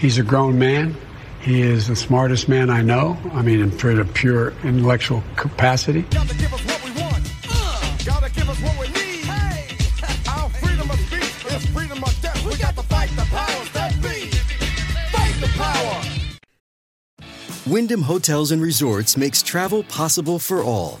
He's a grown man. He is the smartest man I know. I mean, in for the pure intellectual capacity. Wyndham Hotels and Resorts makes travel possible for all.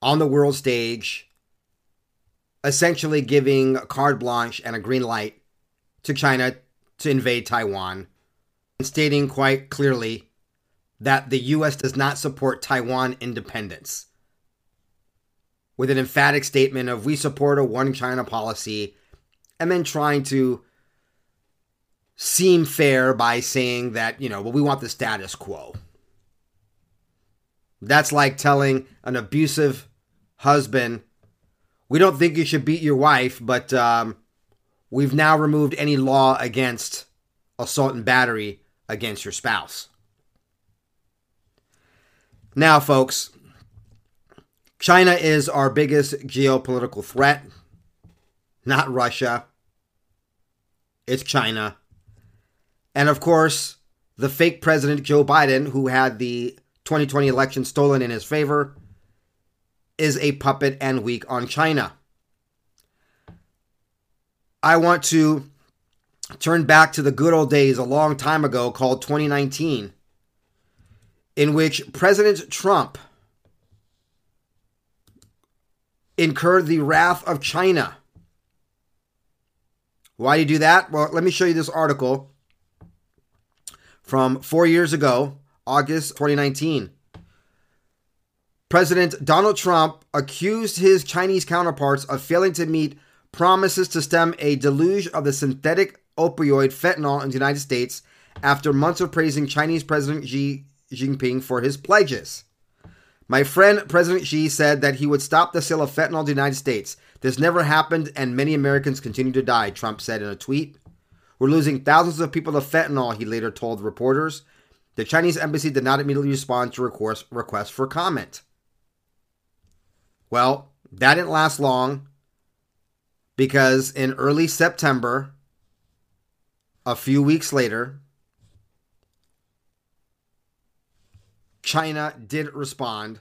on the world stage, essentially giving carte blanche and a green light to China to invade Taiwan, and stating quite clearly that the U.S. does not support Taiwan independence. With an emphatic statement of we support a one China policy, and then trying to seem fair by saying that, you know, well, we want the status quo. That's like telling an abusive husband, we don't think you should beat your wife, but um, we've now removed any law against assault and battery against your spouse. Now, folks, China is our biggest geopolitical threat, not Russia. It's China. And of course, the fake president Joe Biden, who had the 2020 election stolen in his favor, is a puppet and weak on China. I want to turn back to the good old days a long time ago called 2019, in which President Trump incurred the wrath of China. Why do you do that? Well, let me show you this article from four years ago, August 2019. President Donald Trump accused his Chinese counterparts of failing to meet promises to stem a deluge of the synthetic opioid fentanyl in the United States after months of praising Chinese President Xi Jinping for his pledges. My friend President Xi said that he would stop the sale of fentanyl to the United States. This never happened, and many Americans continue to die, Trump said in a tweet. We're losing thousands of people to fentanyl, he later told reporters. The Chinese embassy did not immediately respond to requests for comment. Well, that didn't last long because in early September, a few weeks later, China did respond.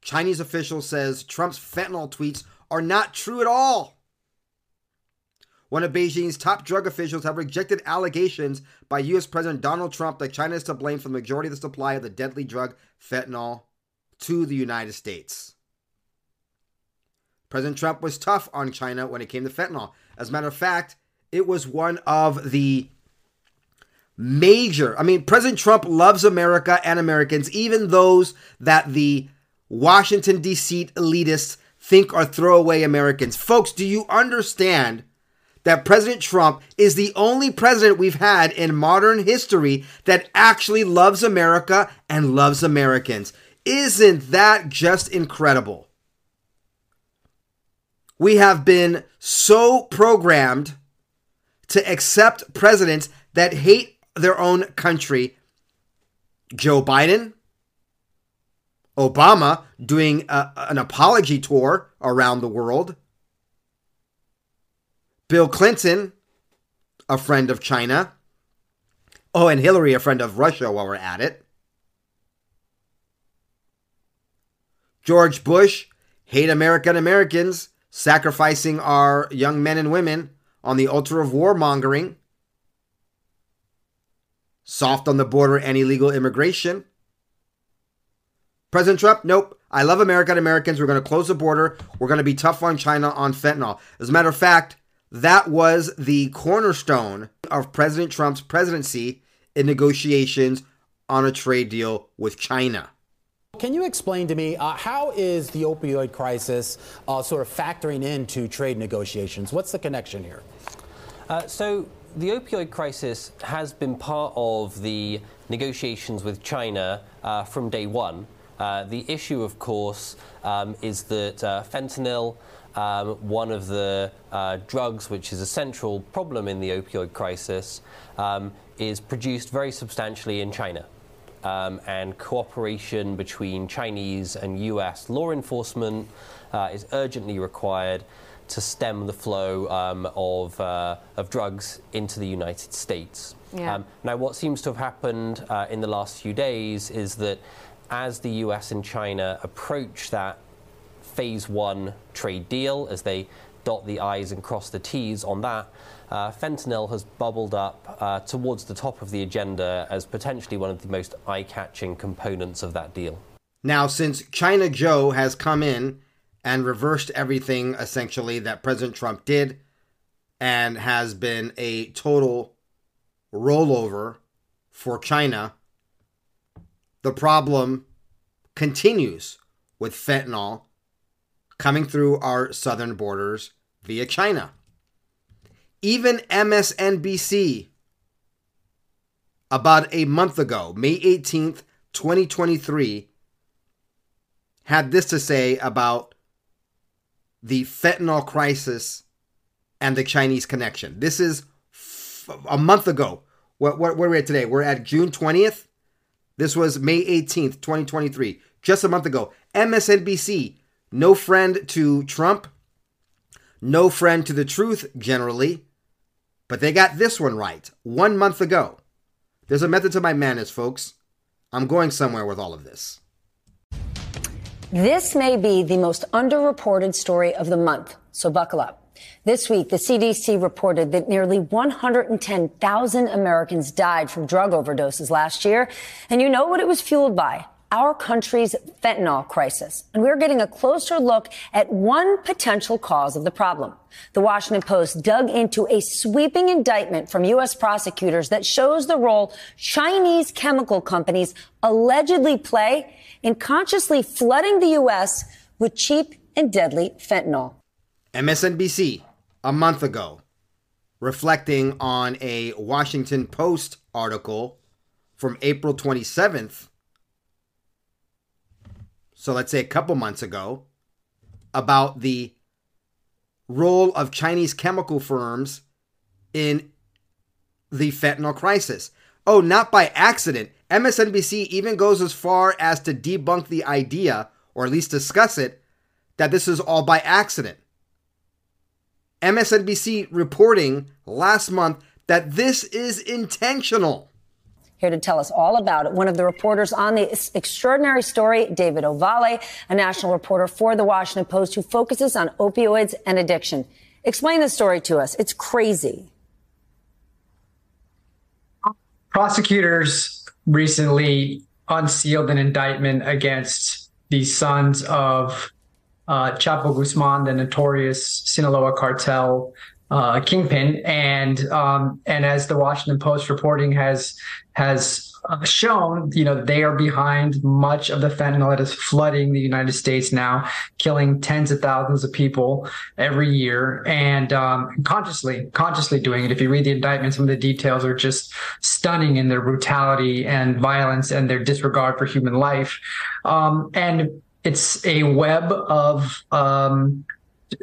Chinese official says Trump's fentanyl tweets are not true at all. One of Beijing's top drug officials have rejected allegations by U.S. President Donald Trump that China is to blame for the majority of the supply of the deadly drug fentanyl to the United States. President Trump was tough on China when it came to fentanyl. As a matter of fact, it was one of the major. I mean, President Trump loves America and Americans, even those that the Washington, D.C. elitists think are throwaway Americans. Folks, do you understand that President Trump is the only president we've had in modern history that actually loves America and loves Americans. Isn't that just incredible? We have been so programmed to accept presidents that hate their own country. Joe Biden, Obama doing a, an apology tour around the world. Bill Clinton, a friend of China. Oh, and Hillary, a friend of Russia while we're at it. George Bush, hate American Americans, sacrificing our young men and women on the altar of warmongering. Soft on the border and illegal immigration. President Trump, nope. I love American Americans. We're going to close the border. We're going to be tough on China on fentanyl. As a matter of fact, that was the cornerstone of President Trump's presidency in negotiations on a trade deal with China. Can you explain to me uh, how is the opioid crisis uh, sort of factoring into trade negotiations? What's the connection here? Uh, so the opioid crisis has been part of the negotiations with China uh, from day one. Uh, the issue, of course, um, is that uh, fentanyl, um, one of the drugs which is a central problem in the opioid crisis, um, is produced very substantially in China. Um, and cooperation between Chinese and US law enforcement uh, is urgently required to stem the flow um, of, uh, of drugs into the United States. Yeah. Um, now, what seems to have happened uh, in the last few days is that as the US and China approach that phase one trade deal, as they dot the I's and cross the T's on that, uh, fentanyl has bubbled up uh, towards the top of the agenda as potentially one of the most eye catching components of that deal. Now, since China Joe has come in and reversed everything essentially that President Trump did and has been a total rollover for China, the problem continues with fentanyl coming through our southern borders via China. Even MSNBC, about a month ago, May 18th, 2023, had this to say about the fentanyl crisis and the Chinese connection. This is f- a month ago. What, where are we at today? We're at June 20th. This was May 18th, 2023, just a month ago. MSNBC, no friend to Trump, no friend to the truth generally, but they got this one right one month ago. There's a method to my madness, folks. I'm going somewhere with all of this. This may be the most underreported story of the month, so buckle up. This week, the CDC reported that nearly 110,000 Americans died from drug overdoses last year. And you know what it was fueled by? Our country's fentanyl crisis. And we're getting a closer look at one potential cause of the problem. The Washington Post dug into a sweeping indictment from U.S. prosecutors that shows the role Chinese chemical companies allegedly play in consciously flooding the U.S. with cheap and deadly fentanyl. MSNBC, a month ago, reflecting on a Washington Post article from April 27th, so let's say a couple months ago, about the role of Chinese chemical firms in the fentanyl crisis. Oh, not by accident. MSNBC even goes as far as to debunk the idea, or at least discuss it, that this is all by accident. MSNBC reporting last month that this is intentional. Here to tell us all about it, one of the reporters on the extraordinary story, David Ovalle, a national reporter for the Washington Post who focuses on opioids and addiction. Explain the story to us. It's crazy. Prosecutors recently unsealed an indictment against the sons of uh, Chapo Guzman, the notorious Sinaloa cartel uh, kingpin, and um, and as the Washington Post reporting has has uh, shown, you know, they are behind much of the fentanyl that is flooding the United States now, killing tens of thousands of people every year, and um, consciously, consciously doing it. If you read the indictment, some of the details are just stunning in their brutality and violence and their disregard for human life. Um, and it's a web of um,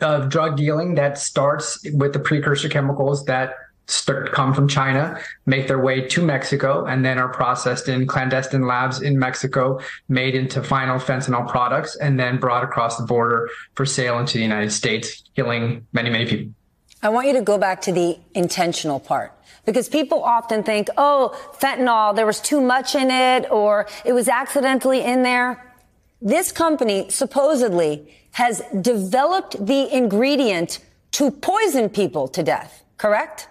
of drug dealing that starts with the precursor chemicals that start, come from China, make their way to Mexico, and then are processed in clandestine labs in Mexico, made into final fentanyl products, and then brought across the border for sale into the United States, killing many, many people. I want you to go back to the intentional part because people often think, oh, fentanyl, there was too much in it or it was accidentally in there. This company supposedly has developed the ingredient to poison people to death, correct?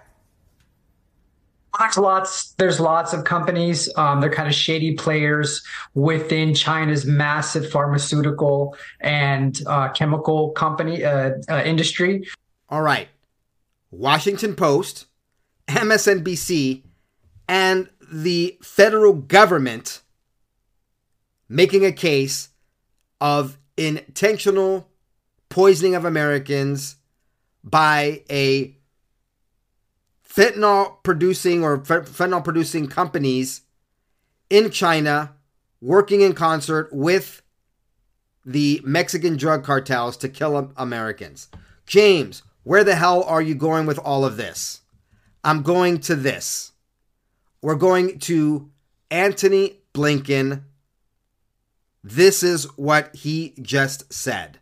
There's lots. There's lots of companies. Um, they're kind of shady players within China's massive pharmaceutical and uh, chemical company uh, uh, industry. All right, Washington Post, MSNBC, and the federal government making a case of intentional poisoning of Americans by a fentanyl producing or fentanyl producing companies in China working in concert with the Mexican drug cartels to kill Americans. James, where the hell are you going with all of this? I'm going to this. We're going to Antony Blinken. This is what he just said.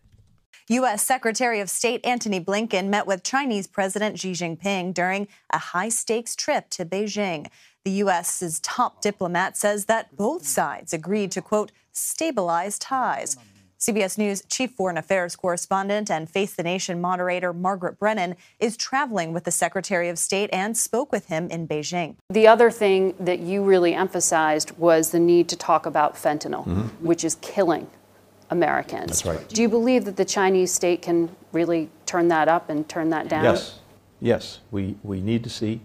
U.S. Secretary of State Antony Blinken met with Chinese President Xi Jinping during a high stakes trip to Beijing. The U.S.'s top diplomat says that both sides agreed to, quote, stabilize ties. CBS News chief foreign affairs correspondent and Face the Nation moderator Margaret Brennan is traveling with the Secretary of State and spoke with him in Beijing. The other thing that you really emphasized was the need to talk about fentanyl, mm-hmm. which is killing Americans. That's right. Do you believe that the Chinese state can really turn that up and turn that down? Yes. Yes. We, we need to see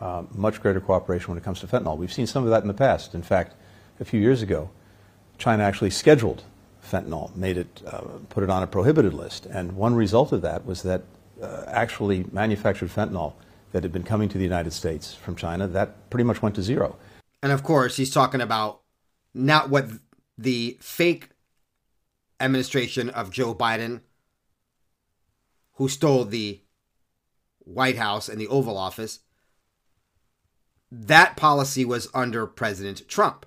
uh, much greater cooperation when it comes to fentanyl. We've seen some of that in the past. In fact, a few years ago, China actually scheduled fentanyl, made it, uh, put it on a prohibited list. And one result of that was that uh, actually manufactured fentanyl that had been coming to the United States from China, that pretty much went to zero. And of course, he's talking about not what the fake administration of Joe Biden, who stole the White House and the Oval Office, that policy was under President Trump.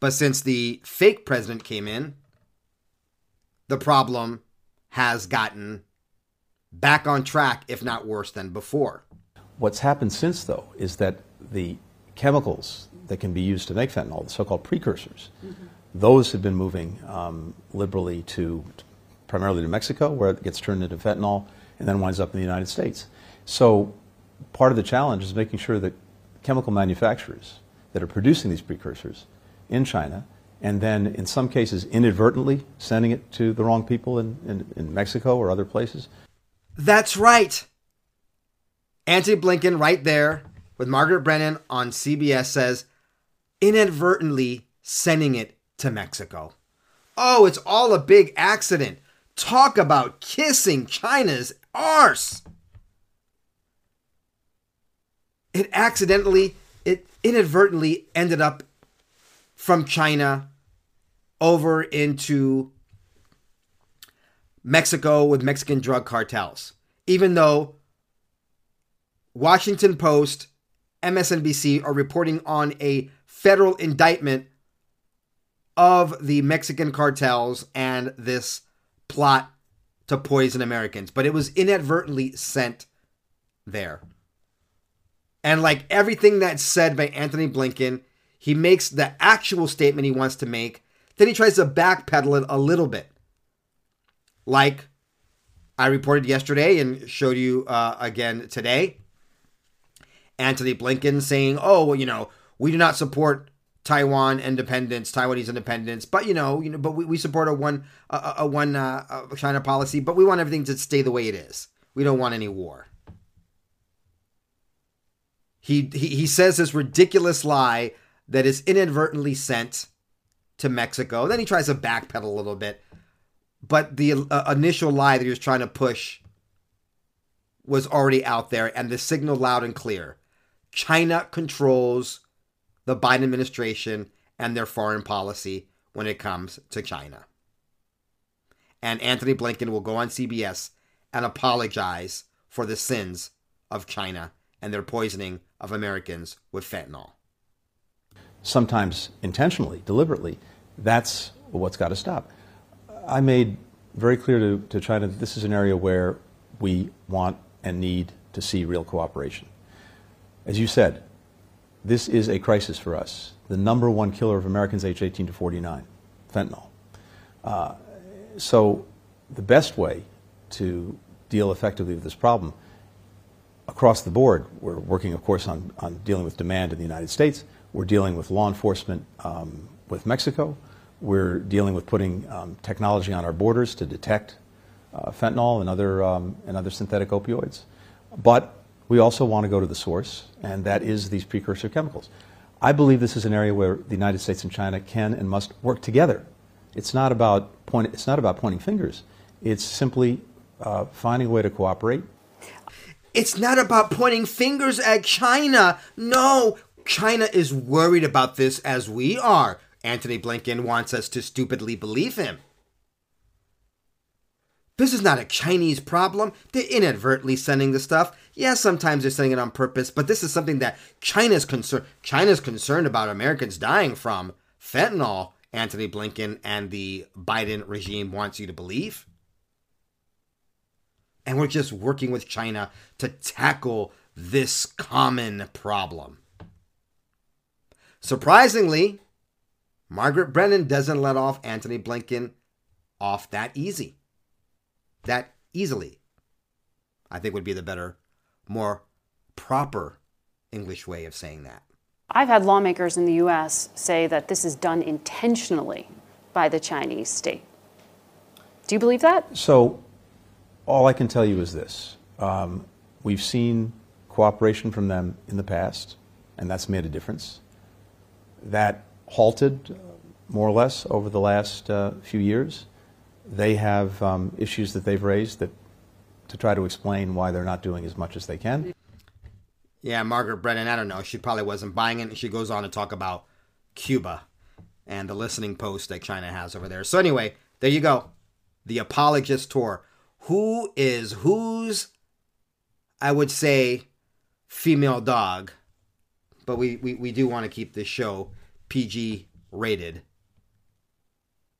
But since the fake president came in, the problem has gotten back on track, if not worse than before. What's happened since, though, is that the chemicals that can be used to make fentanyl, the so called precursors, mm-hmm. Those have been moving um, liberally to primarily to Mexico, where it gets turned into fentanyl and then winds up in the United States. So, part of the challenge is making sure that chemical manufacturers that are producing these precursors in China and then in some cases inadvertently sending it to the wrong people in, in, in Mexico or other places. That's right. Antony Blinken, right there with Margaret Brennan on CBS, says inadvertently sending it to Mexico. Oh, it's all a big accident. Talk about kissing China's arse. It accidentally, it inadvertently ended up from China over into Mexico with Mexican drug cartels. Even though Washington Post, MSNBC are reporting on a federal indictment of the Mexican cartels and this plot to poison Americans, but it was inadvertently sent there. And like everything that's said by Antony Blinken, he makes the actual statement he wants to make then he tries to backpedal it a little bit. Like I reported yesterday and showed you uh, again today. Antony Blinken saying, oh, well, you know, we do not support Taiwan independence, Taiwanese independence, but you know, you know, but we, we support a one a, a one uh, a China policy, but we want everything to stay the way it is. We don't want any war. He he, he says this ridiculous lie that is inadvertently sent to Mexico. Then he tries to backpedal a little bit. But the uh, initial lie that he was trying to push was already out there, and the signal loud and clear. China controls the Biden administration and their foreign policy when it comes to China. And Antony Blinken will go on CBS and apologize for the sins of China and their poisoning of Americans with fentanyl sometimes intentionally, deliberately, that's what's got to stop. I made very clear to, to China that this is an area where we want and need to see real cooperation. As you said, this is a crisis for us. The number one killer of Americans aged 18 to 49, fentanyl. Uh, so, the best way to deal effectively with this problem across the board, we're working, of course, on, on dealing with demand in the United States, we're dealing with law enforcement um, with Mexico. We're dealing with putting um, technology on our borders to detect uh, fentanyl and other, um, and other synthetic opioids. But we also want to go to the source, and that is these precursor chemicals. I believe this is an area where the United States and China can and must work together. It's not about, point, it's not about pointing fingers. It's simply uh, finding a way to cooperate. It's not about pointing fingers at China. No, China is worried about this as we are. Antony Blinken wants us to stupidly believe him. This is not a Chinese problem. They're inadvertently sending the stuff. Yeah, sometimes they're sending it on purpose, but this is something that China's concerned China's concerned about Americans dying from fentanyl, Antony Blinken and the Biden regime wants you to believe. And we're just working with China to tackle this common problem. Surprisingly, Margaret Brennan doesn't let off Antony Blinken off that easy. That easily. I think would be the better, more proper English way of saying that. I've had lawmakers in the U.S. say that this is done intentionally by the Chinese state. Do you believe that? So, all I can tell you is this um, we've seen cooperation from them in the past, and that's made a difference. That halted uh, more or less over the last uh, few years. They have um, issues that they've raised that to try to explain why they're not doing as much as they can. Yeah, Margaret Brennan, I don't know. She probably wasn't buying it. She goes on to talk about Cuba and the listening post that China has over there. So, anyway, there you go. The Apologist Tour. Who is whose, I would say, female dog? But we, we, we do want to keep this show PG rated,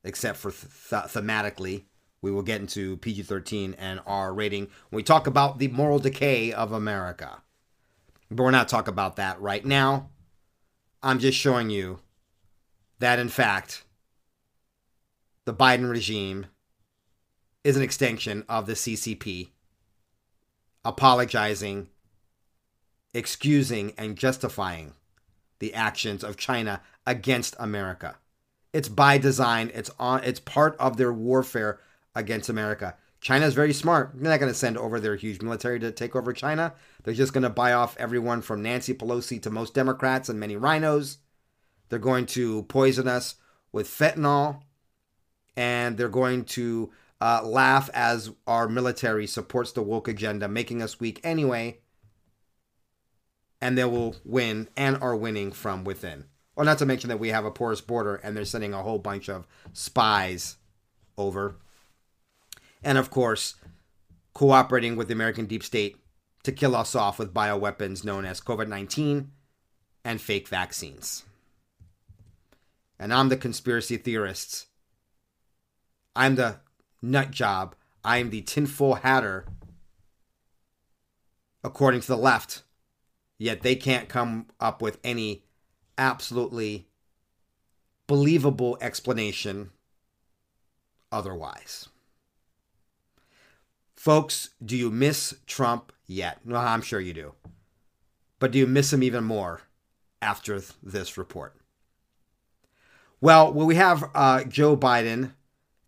except for th- thematically. We will get into PG 13 and R rating when we talk about the moral decay of America. But we're not talking about that right now. I'm just showing you that, in fact, the Biden regime is an extension of the CCP, apologizing, excusing, and justifying the actions of China against America. It's by design. It's on. It's part of their warfare against America. China is very smart. They're not going to send over their huge military to take over China. They're just going to buy off everyone from Nancy Pelosi to most Democrats and many RINOs. They're going to poison us with fentanyl. And they're going to uh, laugh as our military supports the woke agenda, making us weak anyway. And they will win and are winning from within. Well, not to mention that we have a porous border and they're sending a whole bunch of spies over and of course, cooperating with the American deep state to kill us off with bioweapons known as COVID 19 and fake vaccines. And I'm the conspiracy theorist. I'm the nut job. I'm the tinfoil hatter, according to the left. Yet they can't come up with any absolutely believable explanation otherwise. Folks, do you miss Trump yet? No, I'm sure you do. But do you miss him even more after this report? Well, well we have uh, Joe Biden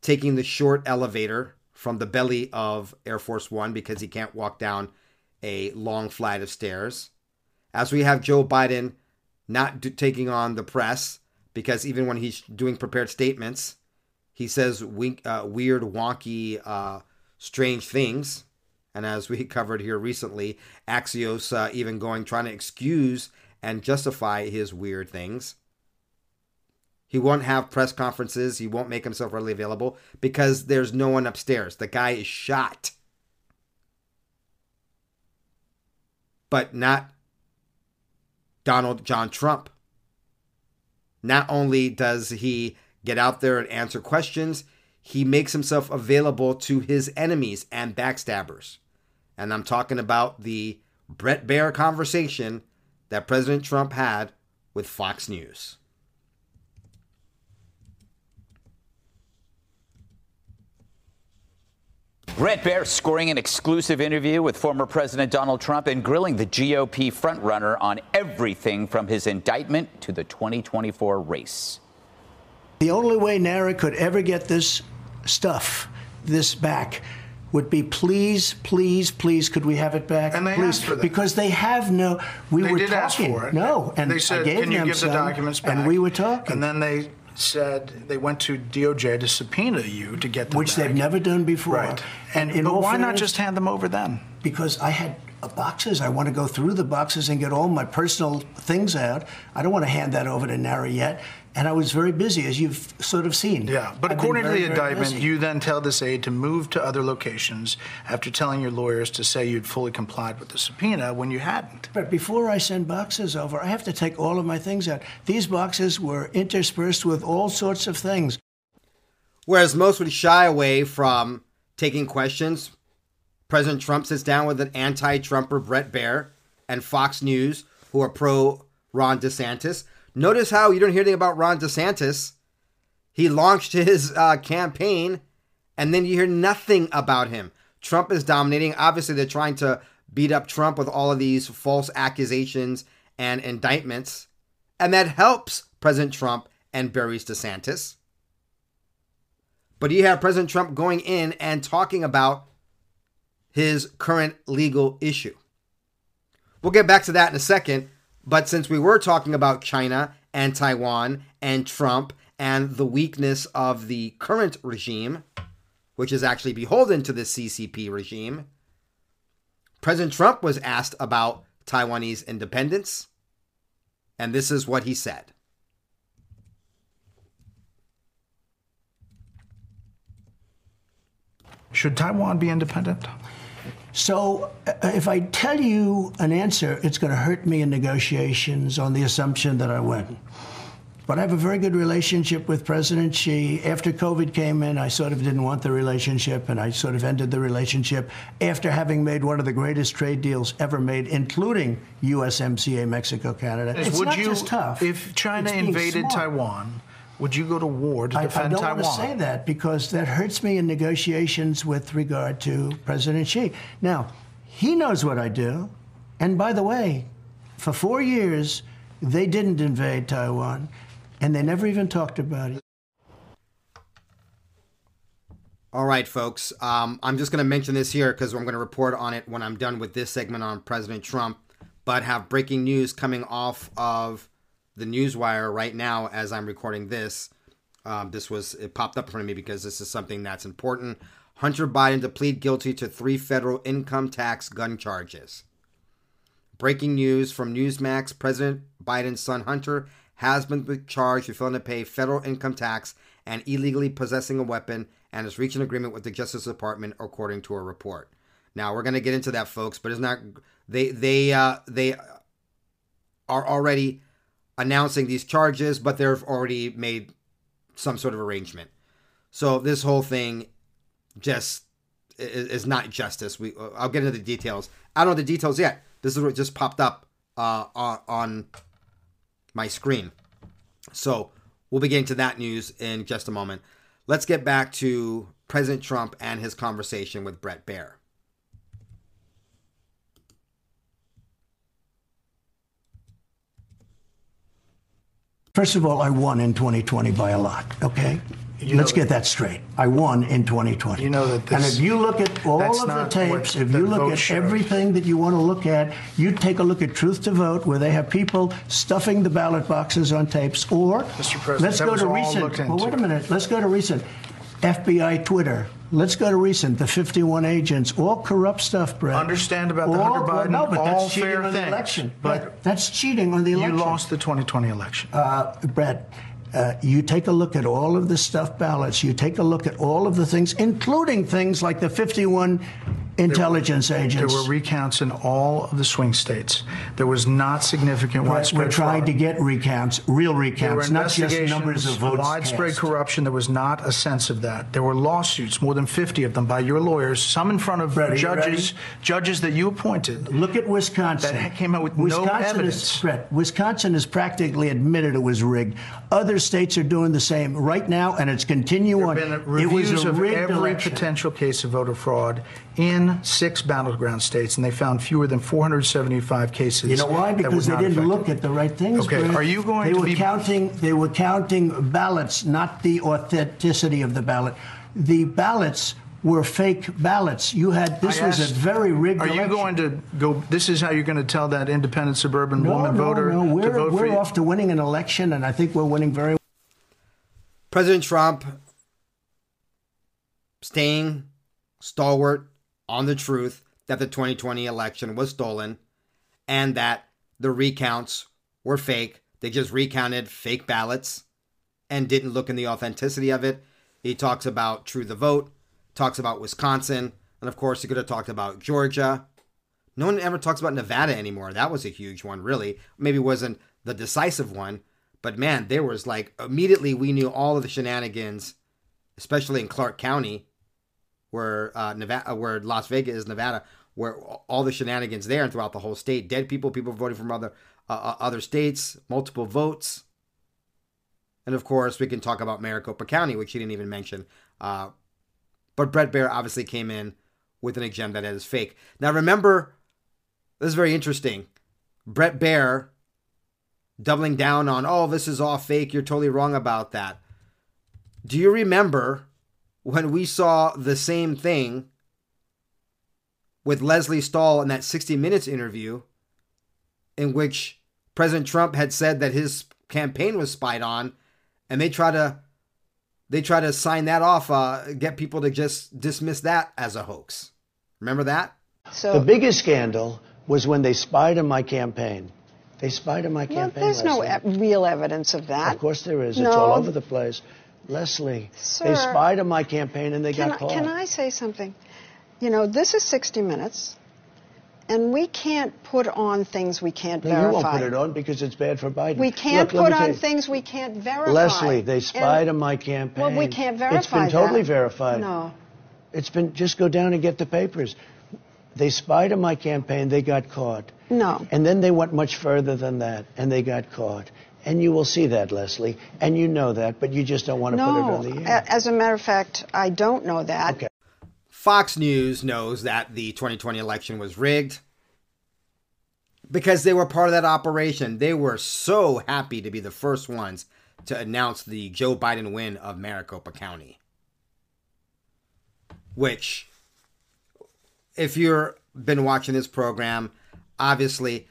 taking the short elevator from the belly of Air Force One because he can't walk down a long flight of stairs. As we have Joe Biden not taking on the press because even when he's doing prepared statements, he says uh, weird, wonky, uh, strange things. And as we covered here recently, Axios uh, even going trying to excuse and justify his weird things. He won't have press conferences. He won't make himself readily available because there's no one upstairs. The guy is shot. But not Donald John Trump. Not only does he get out there and answer questions, he makes himself available to his enemies and backstabbers. And I'm talking about the Bret Baier conversation that President Trump had with Fox News. Bret Baier scoring an exclusive interview with former President Donald Trump and grilling the GOP frontrunner on everything from his indictment to the 2024 race. The only way NARA could ever get this stuff, this back, would be please, please, please, could we have it back? And they please, asked for that. because they have no. We they were did talking. ask for it. No, and they said, I gave "Can you them give some, the documents back?" And we were talking. And then they said they went to DOJ to subpoena you to get them which back. they've never done before. Right. And in but why not just hand them over then? Because I had boxes. I want to go through the boxes and get all my personal things out. I don't want to hand that over to NARA yet. And I was very busy, as you've sort of seen. Yeah, but I've been according to the indictment, busy. you then tell this aide to move to other locations after telling your lawyers to say you'd fully complied with the subpoena when you hadn't. But before I send boxes over, I have to take all of my things out. These boxes were interspersed with all sorts of things. Whereas most would shy away from taking questions, President Trump sits down with an anti Trumper Bret Baier and Fox News, who are pro Ron DeSantis. Notice how you don't hear anything about Ron DeSantis. He launched his uh, campaign, and then you hear nothing about him. Trump is dominating. Obviously, they're trying to beat up Trump with all of these false accusations and indictments, and that helps President Trump and buries DeSantis. But you have President Trump going in and talking about his current legal issue. We'll get back to that in a second. But since we were talking about China and Taiwan and Trump and the weakness of the current regime, which is actually beholden to the CCP regime, President Trump was asked about Taiwanese independence. And this is what he said. Should Taiwan be independent? So, uh, if I tell you an answer, it's going to hurt me in negotiations on the assumption that I win. But I have a very good relationship with President Xi. After COVID came in, I sort of didn't want the relationship, and I sort of ended the relationship after having made one of the greatest trade deals ever made, including USMCA, Mexico, Canada. It's would not you, just tough. if China invaded smart. Taiwan, would you go to war to I, I don't Taiwan? want to say that because that hurts me in negotiations with regard to President Xi. Now, he knows what I do. And by the way, for four years, they didn't invade Taiwan, and they never even talked about it. All right, folks. Um, I'm just going to mention this here because I'm going to report on it when I'm done with this segment on President Trump. But have breaking news coming off of the newswire right now as I'm recording this. Um, this was it popped up in front of me because this is something that's important. Hunter Biden to plead guilty to three federal income tax gun charges. Breaking news from Newsmax: President Biden's son Hunter has been charged with failing to pay federal income tax and illegally possessing a weapon, and has reached an agreement with the Justice Department, according to a report. Now we're going to get into that, folks, but it's not. They they uh, they are already announcing these charges, but they've already made some sort of arrangement. So this whole thing just is, not justice. We I'll get into the details. I don't know the details yet. This is what just popped up uh, on my screen. So we'll be getting to that news in just a moment. Let's get back to President Trump and his conversation with Bret Baier. First of all, I won in 2020 by a lot, okay? You Let's get that straight. I won in 2020. You know that and if you look at all of the tapes, if the you look at showed. everything that you want to look at, you take a look at True the Vote, where they have people stuffing the ballot boxes on tapes, or Mr. President, let's go to recent. Well, wait a minute. Let's go to recent. FBI Twitter. Let's go to recent. The 51 agents, all corrupt stuff, Bret. Understand about the all, Hunter well, Biden, no, but all that's cheating fair on the things. election. But that's cheating on the election. You lost the 2020 election. Uh, Bret, uh, you take a look at all of the stuff ballots. You take a look at all of the things, including things like the 51 intelligence There agents. There were recounts in all of the swing states. There was not significant We're- widespread We're trying fraud. to get recounts, real were recounts, not just numbers of votes. widespread cast. corruption. There was not a sense of that. There were lawsuits, more than 50 of them, by your lawyers, some in front of Bret, are you judges, judges that you appointed. Look at Wisconsin. That came out with no Wisconsin evidence. Is, Bret, Wisconsin has practically admitted it was rigged. Other states are doing the same right now, and it's continuing. There have been it was reviews a of every election. potential case of voter fraud in six battleground states, and they found fewer than 475 cases. You know why? Because they didn't affected. look at the right things. Okay, Bret. are you going they to were be- counting? They were counting ballots, not the authenticity of the ballot. The ballots were fake ballots. You had this I was asked, a very rigged. Are you election. going to go? This is how you're going to tell that independent suburban No, woman no, voter no. to We're, vote for we're you? off to winning an election, and I think we're winning very. President Trump staying stalwart on the truth, that the 2020 election was stolen and that the recounts were fake. They just recounted fake ballots and didn't look in the authenticity of it. He talks about True the Vote, talks about Wisconsin, and of course, he could have talked about Georgia. No one ever talks about Nevada anymore. That was a huge one, really. Maybe wasn't the decisive one, but man, there was like immediately we knew all of the shenanigans, especially in Clark County, where uh, Nevada, where Las Vegas is, Nevada, where all the shenanigans there and throughout the whole state. Dead people, people voting from other uh, uh, other states, multiple votes, and of course we can talk about Maricopa County, which he didn't even mention. Uh, but Bret Baier obviously came in with an agenda that is fake. Now remember, this is very interesting. Bret Baier doubling down on, oh, this is all fake. You're totally wrong about that. Do you remember when we saw the same thing with Lesley Stahl in that 60 Minutes interview, in which President Trump had said that his campaign was spied on, and they try to they try to sign that off, uh, get people to just dismiss that as a hoax. Remember that? So the biggest scandal was when they spied on my campaign. They spied on my well, campaign. There's no e- real evidence of that. Of course there is. No. It's all over the place. Lesley, Sir, they spied on my campaign and they got I- caught. can I say something? You know, this is 60 Minutes, and we can't put on things we can't no, verify. you won't put it on because it's bad for Biden. We can't Look, put on things we can't verify. Lesley, they And- spied on my campaign. Well, we can't verify It's been totally that. verified. No. It's been just go down and get the papers. They spied on my campaign. They got caught. No. And then they went much further than that, and they got caught. And you will see that, Lesley, and you know that, but you just don't want to put it on the air. A- As a matter of fact, I don't know that. Okay. Fox News knows that the 2020 election was rigged because they were part of that operation. They were so happy to be the first ones to announce the Joe Biden win of Maricopa County. Which, if you've been watching this program, obviously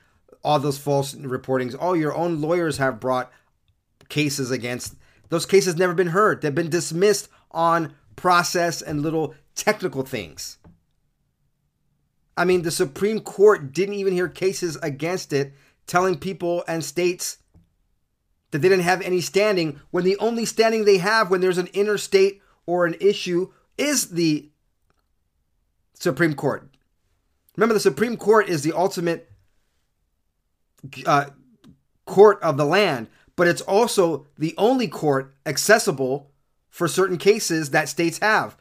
all those false reportings, all your own lawyers have brought cases against those cases never been heard. They've been dismissed on process and little technical things. I mean, the Supreme Court didn't even hear cases against it, telling people and states that they didn't have any standing when the only standing they have when there's an interstate or an issue is the Supreme Court. Remember, the Supreme Court is the ultimate uh, court of the land, but it's also the only court accessible for certain cases that states have.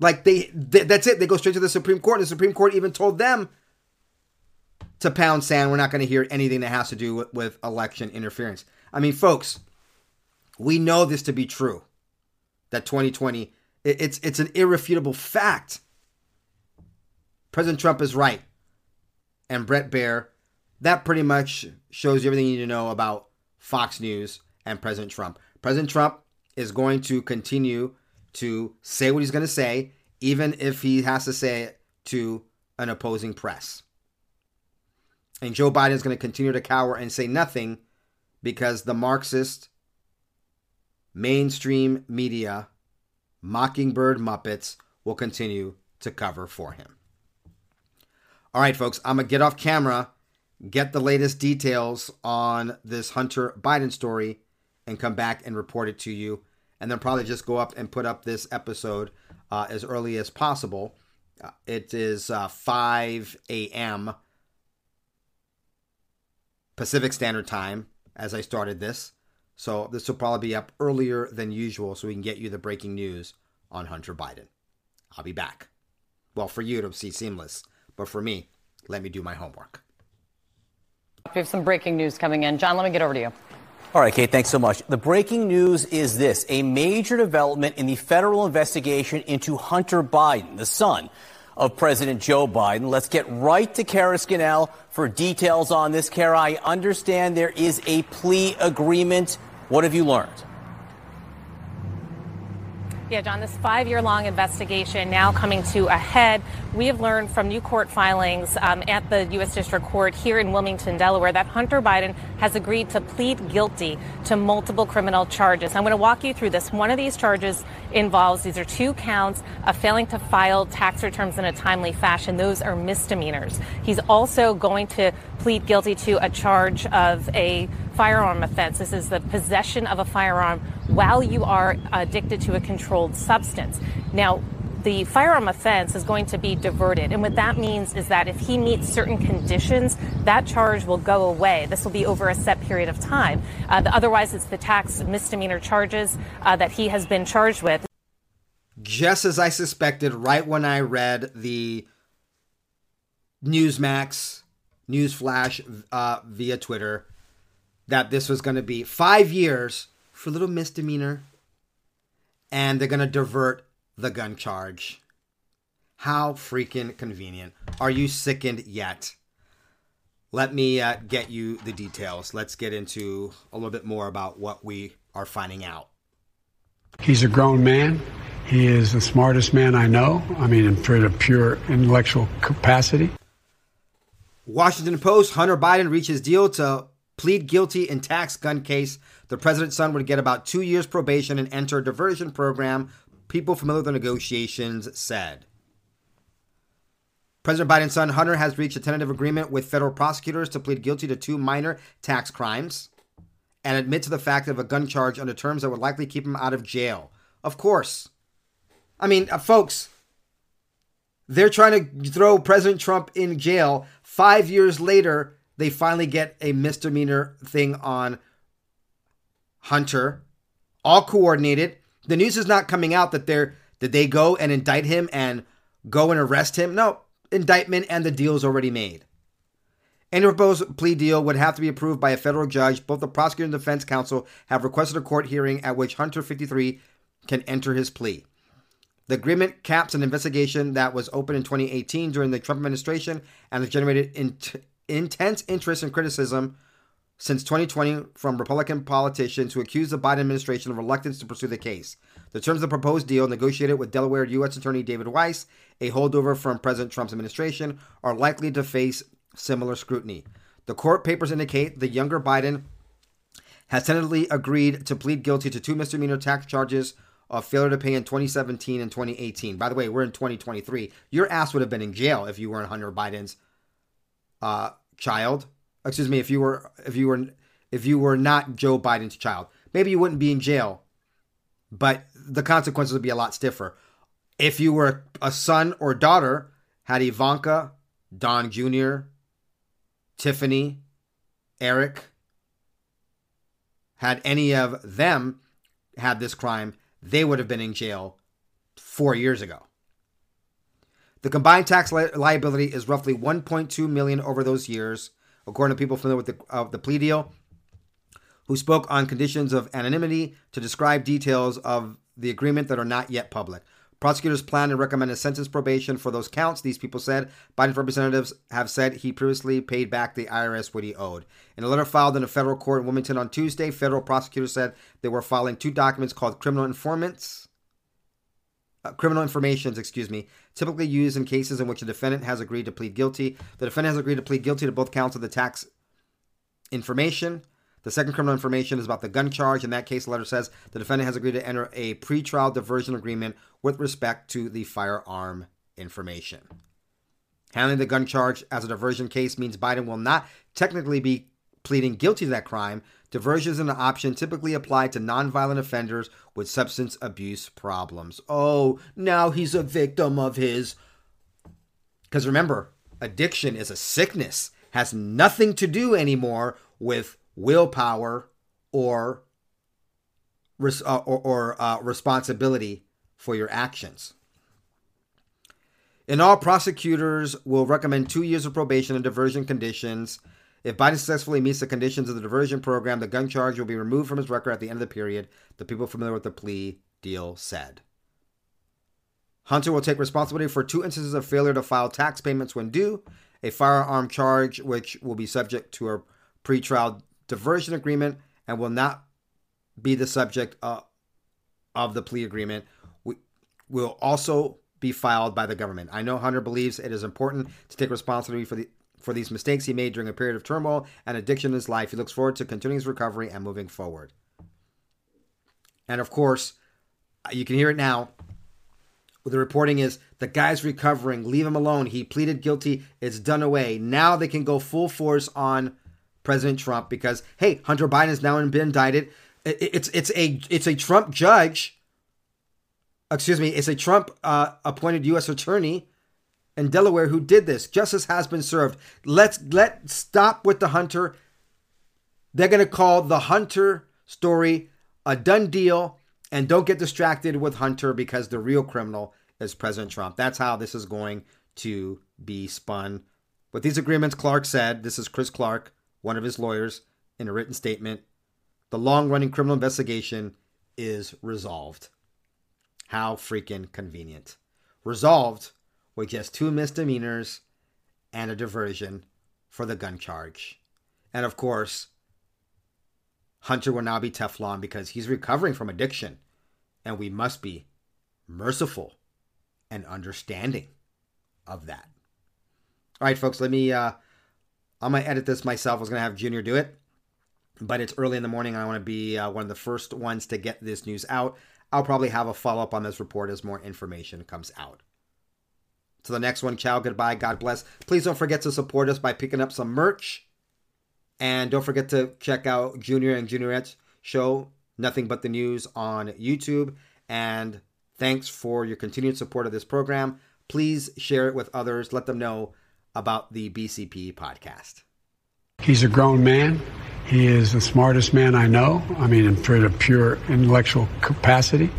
Like they, th- that's it. They go straight to the Supreme Court. And the Supreme Court even told them to pound sand. We're not going to hear anything that has to do with, with election interference. I mean, folks, we know this to be true. That 2020, it- it's it's an irrefutable fact. President Trump is right, and Bret Baier. That pretty much shows you everything you need to know about Fox News and President Trump. President Trump is going to continue to say what he's going to say, even if he has to say it to an opposing press. And Joe Biden is going to continue to cower and say nothing because the Marxist mainstream media, Mockingbird Muppets, will continue to cover for him. All right, folks, I'm going to get off camera, get the latest details on this Hunter Biden story, and come back and report it to you. And then probably just go up and put up this episode uh, as early as possible. Uh, it is uh, 5 a.m. Pacific Standard Time as I started this. So this will probably be up earlier than usual so we can get you the breaking news on Hunter Biden. I'll be back. Well, for you, it'll see seamless. But for me, let me do my homework. We have some breaking news coming in. John, let me get over to you. All right, Kate, thanks so much. The breaking news is this a major development in the federal investigation into Hunter Biden, the son of President Joe Biden. Let's get right to Kara Scannell for details on this. Kara, I understand there is a plea agreement. What have you learned? Yeah, John, this five year long investigation now coming to a head. We have learned from new court filings um, at the U.S. District Court here in Wilmington, Delaware, that Hunter Biden has agreed to plead guilty to multiple criminal charges. I'm going to walk you through this. One of these charges involves these are two counts of failing to file tax returns in a timely fashion. Those are misdemeanors. He's also going to plead guilty to a charge of a firearm offense. This is the possession of a firearm while you are addicted to a controlled substance. Now, the firearm offense is going to be diverted. And what that means is that if he meets certain conditions, that charge will go away. This will be over a set period of time. Uh, the, otherwise, it's the tax misdemeanor charges uh, that he has been charged with. Just as I suspected, right when I read the Newsmax news flash uh, via Twitter that this was going to be five years for a little misdemeanor, and they're going to divert the gun charge. How freaking convenient. Are you sickened yet? Let me uh, get you the details. Let's get into a little bit more about what we are finding out. He's a grown man. He is the smartest man I know. I mean, for the pure intellectual capacity. Washington Post Hunter Biden reaches deal to plead guilty in tax gun case. The president's son would get about two years probation and enter a diversion program people familiar with the negotiations said. President Biden's son Hunter has reached a tentative agreement with federal prosecutors to plead guilty to two minor tax crimes and admit to the fact of a gun charge under terms that would likely keep him out of jail. Of course. I mean, uh, folks, they're trying to throw President Trump in jail. Five years later, they finally get a misdemeanor thing on Hunter, all coordinated. The news is not coming out that they're did they go and indict him and go and arrest him? No, indictment and the deal is already made. Any proposed plea deal would have to be approved by a federal judge. Both the prosecutor and defense counsel have requested a court hearing at which Hunter 53 can enter his plea. The agreement caps an investigation that was opened in 2018 during the Trump administration and has generated in- intense interest and criticism since 2020 from Republican politicians who accuse the Biden administration of reluctance to pursue the case. The terms of the proposed deal, negotiated with Delaware U.S. Attorney David Weiss, a holdover from President Trump's administration, are likely to face similar scrutiny. The court papers indicate the younger Biden has tentatively agreed to plead guilty to two misdemeanor tax charges of failure to pay in 2017 and 2018. By the way, we're in 2023. Your ass would have been in jail if you weren't Hunter Biden's uh, child excuse me, if you were if you were if you were not Joe Biden's child, maybe you wouldn't be in jail, but the consequences would be a lot stiffer. If you were a son or daughter, had Ivanka, Don Jr., Tiffany, Eric, had any of them had this crime, they would have been in jail four years ago. The combined tax li- liability is roughly 1.2 million over those years according to people familiar with the, uh, the plea deal, who spoke on conditions of anonymity to describe details of the agreement that are not yet public. Prosecutors plan to recommend a sentence probation for those counts. These people said Biden's representatives have said he previously paid back the IRS what he owed. In a letter filed in a federal court in Wilmington on Tuesday, federal prosecutors said they were filing two documents called criminal informants uh, criminal informations, excuse me, typically used in cases in which a defendant has agreed to plead guilty. The defendant has agreed to plead guilty to both counts of the tax information. The second criminal information is about the gun charge. In that case, the letter says the defendant has agreed to enter a pretrial diversion agreement with respect to the firearm information. Handling the gun charge as a diversion case means Biden will not technically be pleading guilty to that crime, Diversion is an option typically applied to nonviolent offenders with substance abuse problems. Oh, now he's a victim of his. Because remember, addiction is a sickness, has nothing to do anymore with willpower or, uh, or, or uh, responsibility for your actions. In all, prosecutors will recommend two years of probation and diversion conditions if Biden successfully meets the conditions of the diversion program, the gun charge will be removed from his record at the end of the period, the people familiar with the plea deal said. Hunter will take responsibility for two instances of failure to file tax payments when due, a firearm charge which will be subject to a pretrial diversion agreement and will not be the subject of, of the plea agreement, we, will also be filed by the government. I know Hunter believes it is important to take responsibility for the for these mistakes he made during a period of turmoil and addiction in his life. He looks forward to continuing his recovery and moving forward. And of course, you can hear it now. The reporting is the guy's recovering. Leave him alone. He pleaded guilty. It's done away. Now they can go full force on President Trump because hey, Hunter Biden has now been indicted. It's it's a it's a Trump judge. Excuse me, it's a Trump uh, appointed U.S. attorney in Delaware who did this. Justice has been served. Let's let stop with the Hunter. They're going to call the Hunter story a done deal, and don't get distracted with Hunter because the real criminal is President Trump. That's how this is going to be spun. With these agreements, Clark said, this is Chris Clark, one of his lawyers, in a written statement, the long running criminal investigation is resolved. How freaking convenient. Resolved with just two misdemeanors and a diversion for the gun charge. And of course, Hunter will now be Teflon because he's recovering from addiction. And we must be merciful and understanding of that. All right, folks, let me, uh, I'm to edit this myself. I was to have Junior do it, but it's early in the morning I want to be uh, one of the first ones to get this news out. I'll probably have a follow up on this report as more information comes out. To the next one, ciao, goodbye, God bless. Please don't forget to support us by picking up some merch and don't forget to check out Junior and Juniorette's show, Nothing But the News, on YouTube. And thanks for your continued support of this program. Please share it with others. Let them know about the BCP podcast. He's a grown man. He is the smartest man I know. I mean, in for the pure intellectual capacity.